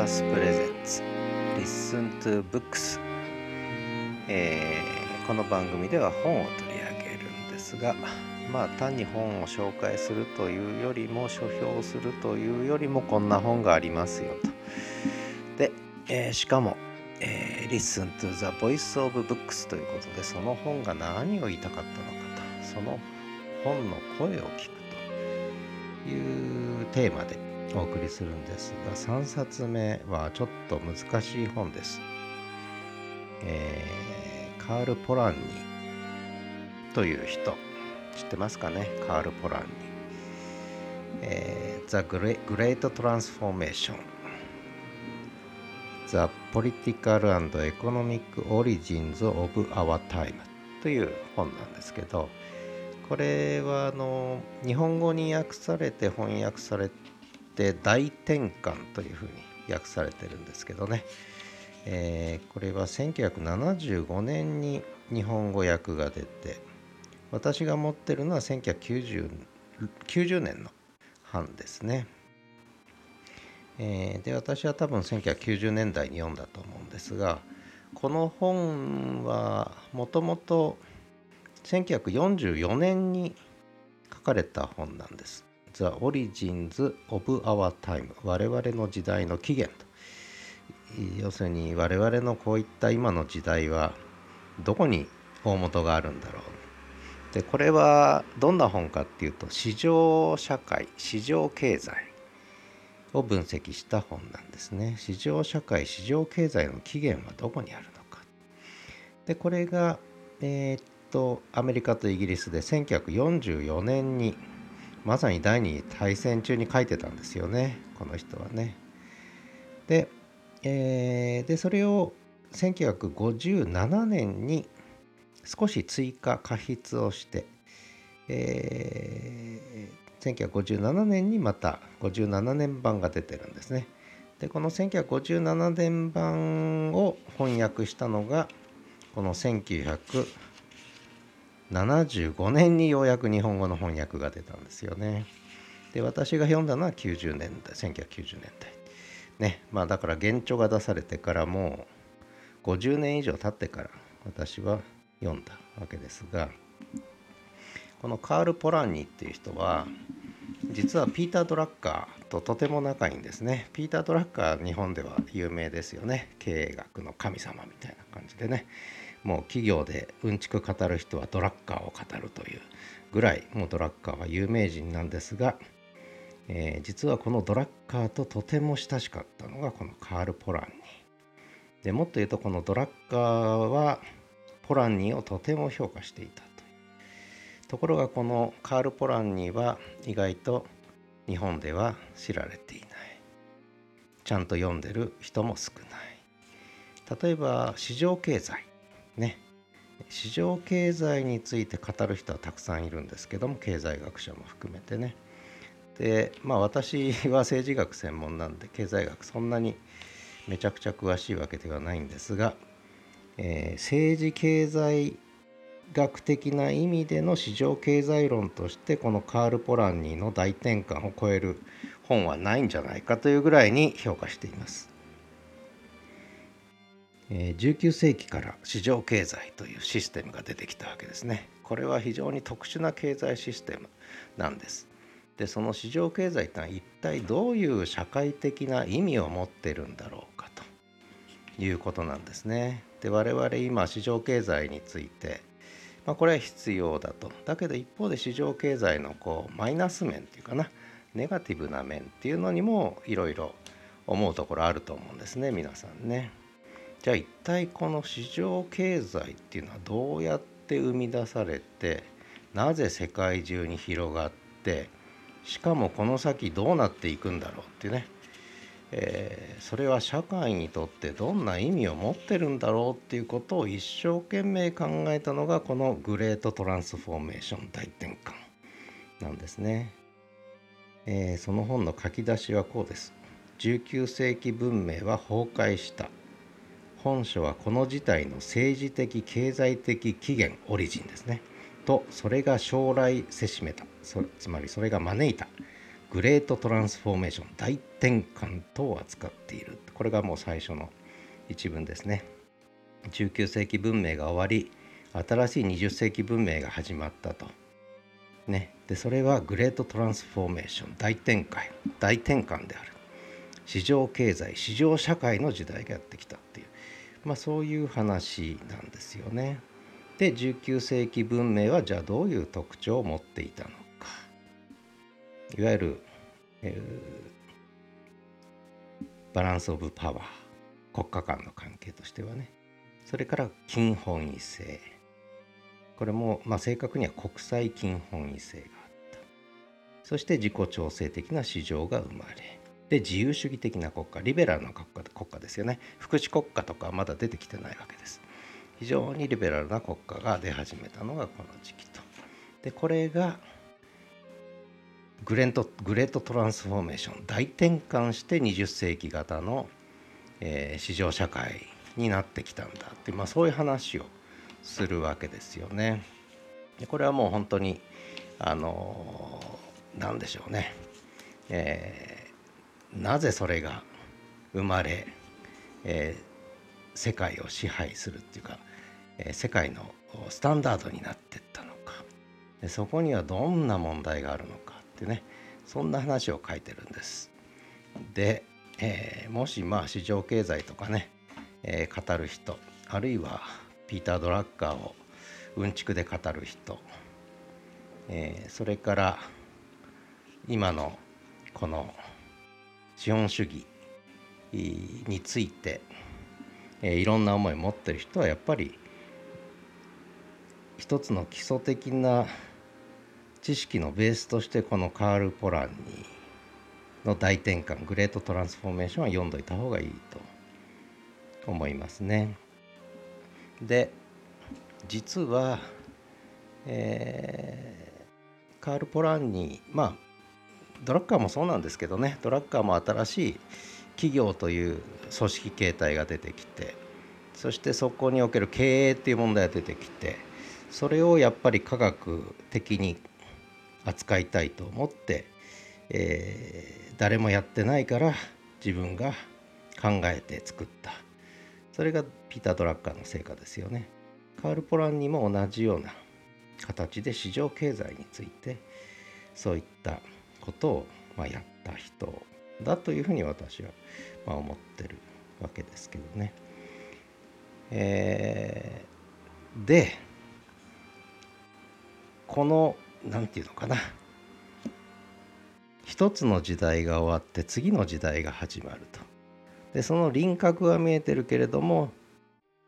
パスプレゼンツ Listen to Books、えー、この番組では本を取り上げるんですがまあ単に本を紹介するというよりも書評するというよりもこんな本がありますよと。で、えー、しかも、えー、Listen to the Voice of Books ということでその本が何を言いたかったのかとその本の声を聞くというテーマでお送りするんですが3冊目はちょっと難しい本です、えー、カール・ポランニという人。知ってますかね？カール・ポランニ、えー、The Great Transformation The Political and Economic Origins of Our Time という本なんですけどこれはあの日本語に訳されて翻訳されて大転換というふうに訳されてるんですけどね、えー、これは1975年に日本語訳が出て私が持ってるのは1990 90年の版ですね、えー、で私は多分1990年代に読んだと思うんですがこの本はもともと1944年に書かれた本なんです。The Origins of Our Time 我々の時代の起源と。要するに我々のこういった今の時代はどこに大元があるんだろう。でこれはどんな本かっていうと市場社会市場経済を分析した本なんですね。市場社会市場経済の起源はどこにあるのか。でこれがえー、っとアメリカとイギリスで1944年にまさに第二次大戦中に書いてたんですよねこの人はね。で,、えー、でそれを1957年に少し追加過筆をして、えー、1957年にまた57年版が出てるんですね。でこの1957年版を翻訳したのがこの1900 75年にようやく日本語の翻訳が出たんですよね。で私が読んだのは90年代1990年代。ねまあだから原著が出されてからもう50年以上経ってから私は読んだわけですがこのカール・ポランニっていう人は実はピーター・ドラッカーととても仲いいんですね。ピーター・ドラッカー日本では有名ですよね。経営学の神様みたいな感じでね。もう企業でうんちく語る人はドラッカーを語るというぐらいもうドラッカーは有名人なんですが、えー、実はこのドラッカーととても親しかったのがこのカール・ポランニーでもっと言うとこのドラッカーはポランニーをとても評価していたといところがこのカール・ポランニーは意外と日本では知られていない。ちゃんと読んでる人も少ない。例えば市場経済。ね市場経済について語る人はたくさんいるんですけども経済学者も含めてねでまあ私は政治学専門なんで経済学そんなにめちゃくちゃ詳しいわけではないんですが、えー、政治経済学的な意味での市場経済論としてこのカール・ポランニーの大転換を超える本はないんじゃないかというぐらいに評価しています。19世紀から市場経済というシステムが出てきたわけですね。これは非常に特殊な経済システムなんです。でその市場経済というのは一体どういう社会的な意味を持ってるんだろうかということなんですね。で我々今市場経済について、まあ、これは必要だと。だけど一方で市場経済のこうマイナス面っていうかなネガティブな面っていうのにもいろいろ思うところあると思うんですね皆さんね。じゃあ一体この市場経済っていうのはどうやって生み出されてなぜ世界中に広がってしかもこの先どうなっていくんだろうっていうね、えー、それは社会にとってどんな意味を持ってるんだろうっていうことを一生懸命考えたのがこのグレートトランスフォーメーション大転換なんですね。えー、その本の書き出しはこうです。19世紀文明は崩壊した。本書はこの事態の政治的経済的起源オリジンですね。とそれが将来せしめた。つまりそれが招いた。グレートトランスフォーメーション大転換と扱っている。これがもう最初の一文ですね。19世紀文明が終わり新しい20世紀文明が始まったと。ね。でそれはグレートトランスフォーメーション大転換大転換である。市場経済市場社会の時代がやってきたっていう。まあそういう話なんですよね。で19世紀文明はじゃあどういう特徴を持っていたのか。いわゆる、えー、バランス・オブ・パワー。国家間の関係としてはね。それから金本位制。これも、まあ、正確には国際金本位制があった。そして自己調整的な市場が生まれ。で自由主義的な国家リベラルな国家国家ですよね。福祉国家とかはまだ出てきてないわけです。非常にリベラルな国家が出始めたのがこの時期と。でこれがグレントグレートトランスフォーメーション大転換して20世紀型の、えー、市場社会になってきたんだって、まあ、そういう話をするわけですよね。でこれはもう本当にあの何でしょうね、えー、なぜそれが生まれ、えー、世界を支配するっていうか、えー、世界のスタンダードになってったのかでそこにはどんな問題があるのかってねそんな話を書いてるんです。で、えー、もしまあ市場経済とかね、えー、語る人あるいはピーター・ドラッカーをうんちくで語る人、えー、それから今のこの資本主義について、いろんな思いを持ってる人はやっぱり一つの基礎的な知識のベースとしてこのカール・ポランニの大転換グレート・トランスフォーメーションは読んどいた方がいいと思いますね。で実は、えー、カール・ポランニまあドラッカーもそうなんですけどね。ドラッカーも新しい企業という組織形態が出てきてそしてそこにおける経営っていう問題が出てきてそれをやっぱり科学的に扱いたいと思って、えー、誰もやってないから自分が考えて作った。それがピーター・ドラッカーの成果ですよね。カール・ポランにも同じような形で市場経済についてそういったことをまあやった人だというふうに私はまあ思ってるわけですけどね。えー、でこの何て言うのかな。一つの時代が終わって次の時代が始まると。でその輪郭は見えてるけれども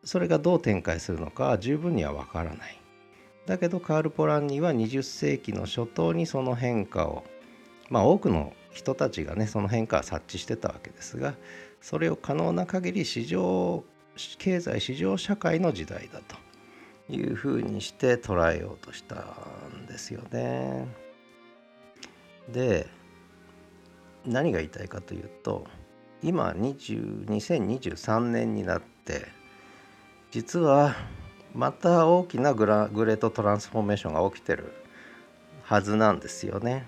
それがどう展開するのか十分には分からない。だけどカール・ポランニは20世紀の初頭にその変化をまあ多くの人たちがねその変化は察知してたわけですがそれを可能な限り市場経済市場社会の時代だというふうにして捉えようとしたんですよね。で何が言いたいかというと今20 2023年になって実はまた大きなグラグレートトランスフォーメーションが起きてるはずなんですよね。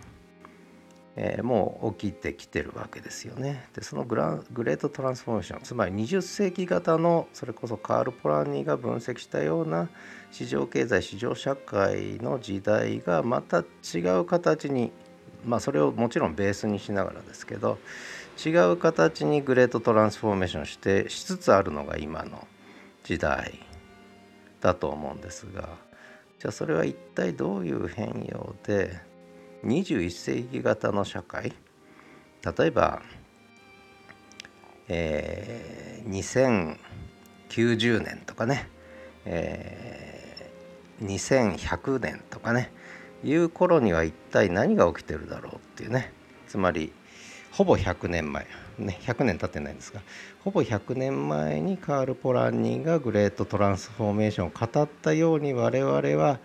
えー、もう起きてきてるわけですよね。でそのグラグレートトランスフォーメーションつまり20世紀型のそれこそカール・ポラニーが分析したような市場経済市場社会の時代がまた違う形にまあそれをもちろんベースにしながらですけど違う形にグレートトランスフォーメーションしてしつつあるのが今の時代だと思うんですがじゃあそれは一体どういう変容で21世紀型の社会。例えば、えー、2090年とかね、えー、2100年とかね。いう頃には一体何が起きてるだろうっていうね。つまりほぼ100年前。ね100年経ってないんですが。ほぼ100年前にカール・ポランニーがグレート・トランスフォーメーションを語ったように我々は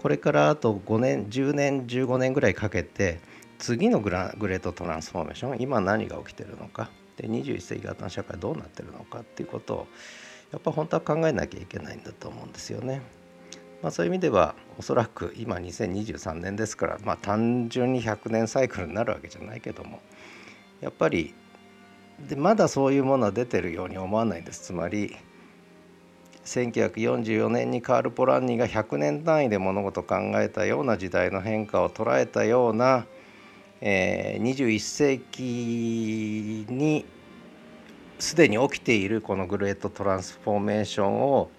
これからあと5年10年15年ぐらいかけて次のグラグレートトランスフォーメーション今何が起きてるのかで21世紀型の社会どうなってるのかっていうことをやっぱ本当は考えなきゃいけないんだと思うんですよね。まあ、そういう意味ではおそらく今2023年ですから、まあ、単純に100年サイクルになるわけじゃないけどもやっぱりでまだそういうものは出てるように思わないんですつまり1944年にカール・ポランニが100年単位で物事を考えたような時代の変化を捉えたような、えー、21世紀にすでに起きているこのグレートトランスフォーメーションを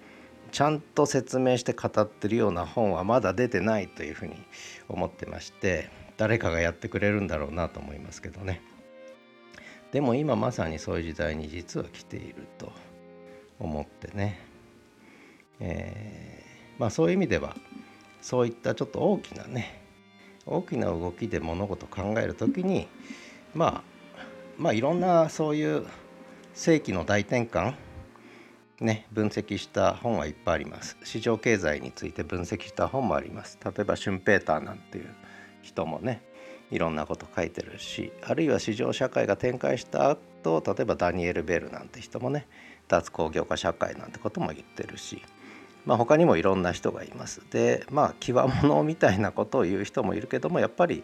ちゃんと説明して語ってるような本はまだ出てないというふうに思ってまして誰かがやってくれるんだろうなと思いますけどね。でも今まさにそういう時代に実は来ていると思ってね、えー、まあそういう意味ではそういったちょっと大きなね大きな動きで物事を考える時にまあまあいろんなそういう世紀の大転換ね、分析した本はいっぱいあります。市場経済について分析した本もあります。例えばシュンペーターなんていう人もねいろんなこと書いてるしあるいは市場社会が展開した後例えばダニエル・ベルなんて人もね脱工業化社会なんてことも言ってるし、まあ、他にもいろんな人がいます。でまあ極物みたいなことを言う人もいるけどもやっぱり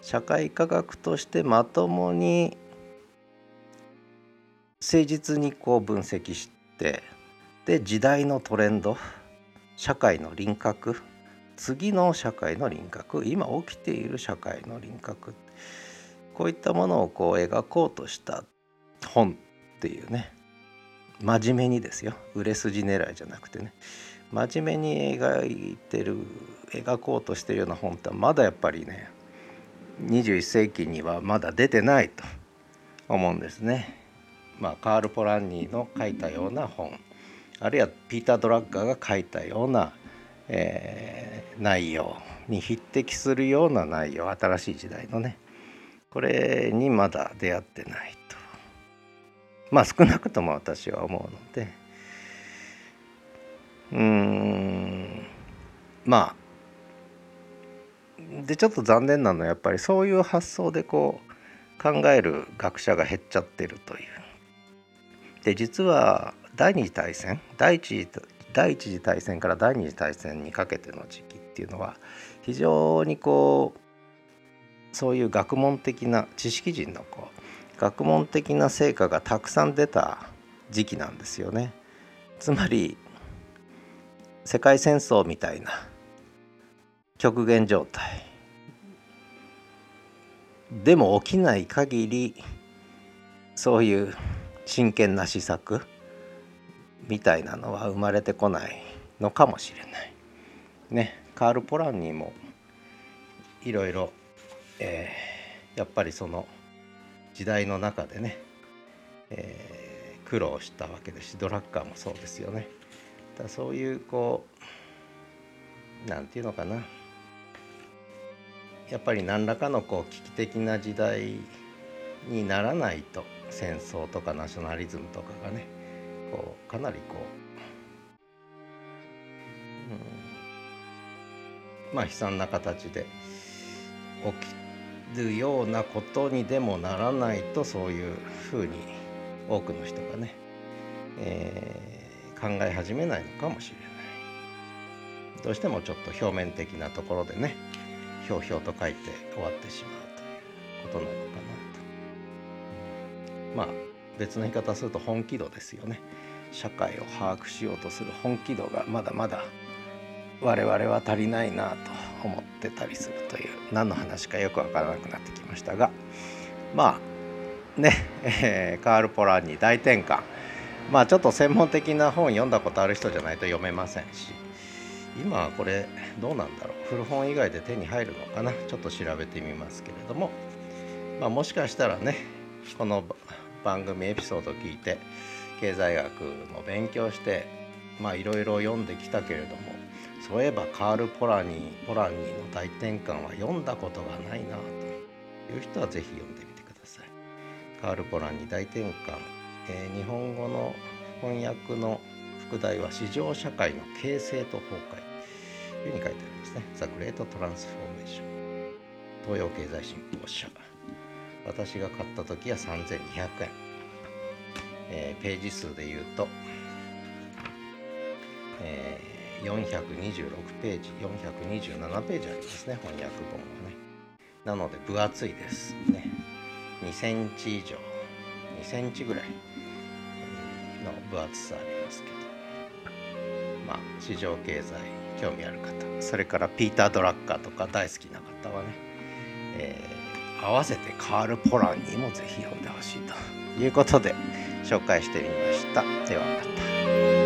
社会科学としてまともに誠実にこう分析してで時代のトレンド社会の輪郭次の社会の輪郭今起きている社会の輪郭こういったものをこう描こうとした本っていうね真面目にですよ売れ筋狙いじゃなくてね真面目に描いてる描こうとしてるような本ってまだやっぱりね21世紀にはまだ出てないと思うんですね。まあ、カール・ポランニーの書いたような本。あるいはピーター・ドラッガーが書いたような、えー、内容に匹敵するような内容。新しい時代のね。これにまだ出会ってないと。まあ少なくとも私は思うので。うんまあでちょっと残念なのはやっぱりそういう発想でこう考える学者が減っちゃってるという。で実は第二次大戦第一次第一次大戦から第二次大戦にかけての時期っていうのは非常にこうそういう学問的な知識人のこう学問的な成果がたくさん出た時期なんですよね。つまり世界戦争みたいな極限状態でも起きない限りそういう真剣な施策みたいなのは生まれてこないのかもしれない。ねカール・ポランにもいろいろ、え、やっぱりその時代の中でね、えー、苦労したわけですしドラッカーもそうですよね。だそういうこう何て言うのかな。やっぱり何らかのこう危機的な時代にならないと戦争とかナショナリズムとかがねこうかなりこう、うん、まあ悲惨な形で起きるようなことにでもならないとそういうふうに多くの人がね、えー、考え始めないのかもしれない。どうしてもちょっと表面的なところでねひょうひょうと書いて終わってしまうということなのかなと。まあ別の言い方すると本気度ですよね社会を把握しようとする本気度がまだまだ我々は足りないなと思ってたりするという何の話かよくわからなくなってきましたがまあね、えー、カール・ポランに大転換まあちょっと専門的な本読んだことある人じゃないと読めませんし今はこれどうなんだろう。古本以外で手に入るのかな？ちょっと調べてみますけれども、まあ、もしかしたらねこの番組エピソード聞いて経済学の勉強していろいろ読んできたけれどもそういえばカール・ポラニーポラニーの大転換は読んだことがないなという人は是非読んでみてください。カール・ポラニー大転換、えー、日本語の翻訳の副題は市場社会の形成と崩壊というふうに書いてありますね。ザ・グレート・トランスフォーメーション。東洋経済新報社。私が買った時は3200円、えー、ページ数で言うと、えー、426ページ427ページありますね翻訳本はね。なので分厚いですね。2センチ以上。2センチぐらい。分厚さありますけど。まあ市場経済興味ある方。それからピーター・ドラッカーとか大好きな方はね、えー、合わせてカール・ポランにも是非読んでほしいということで紹介してみました。ではまた。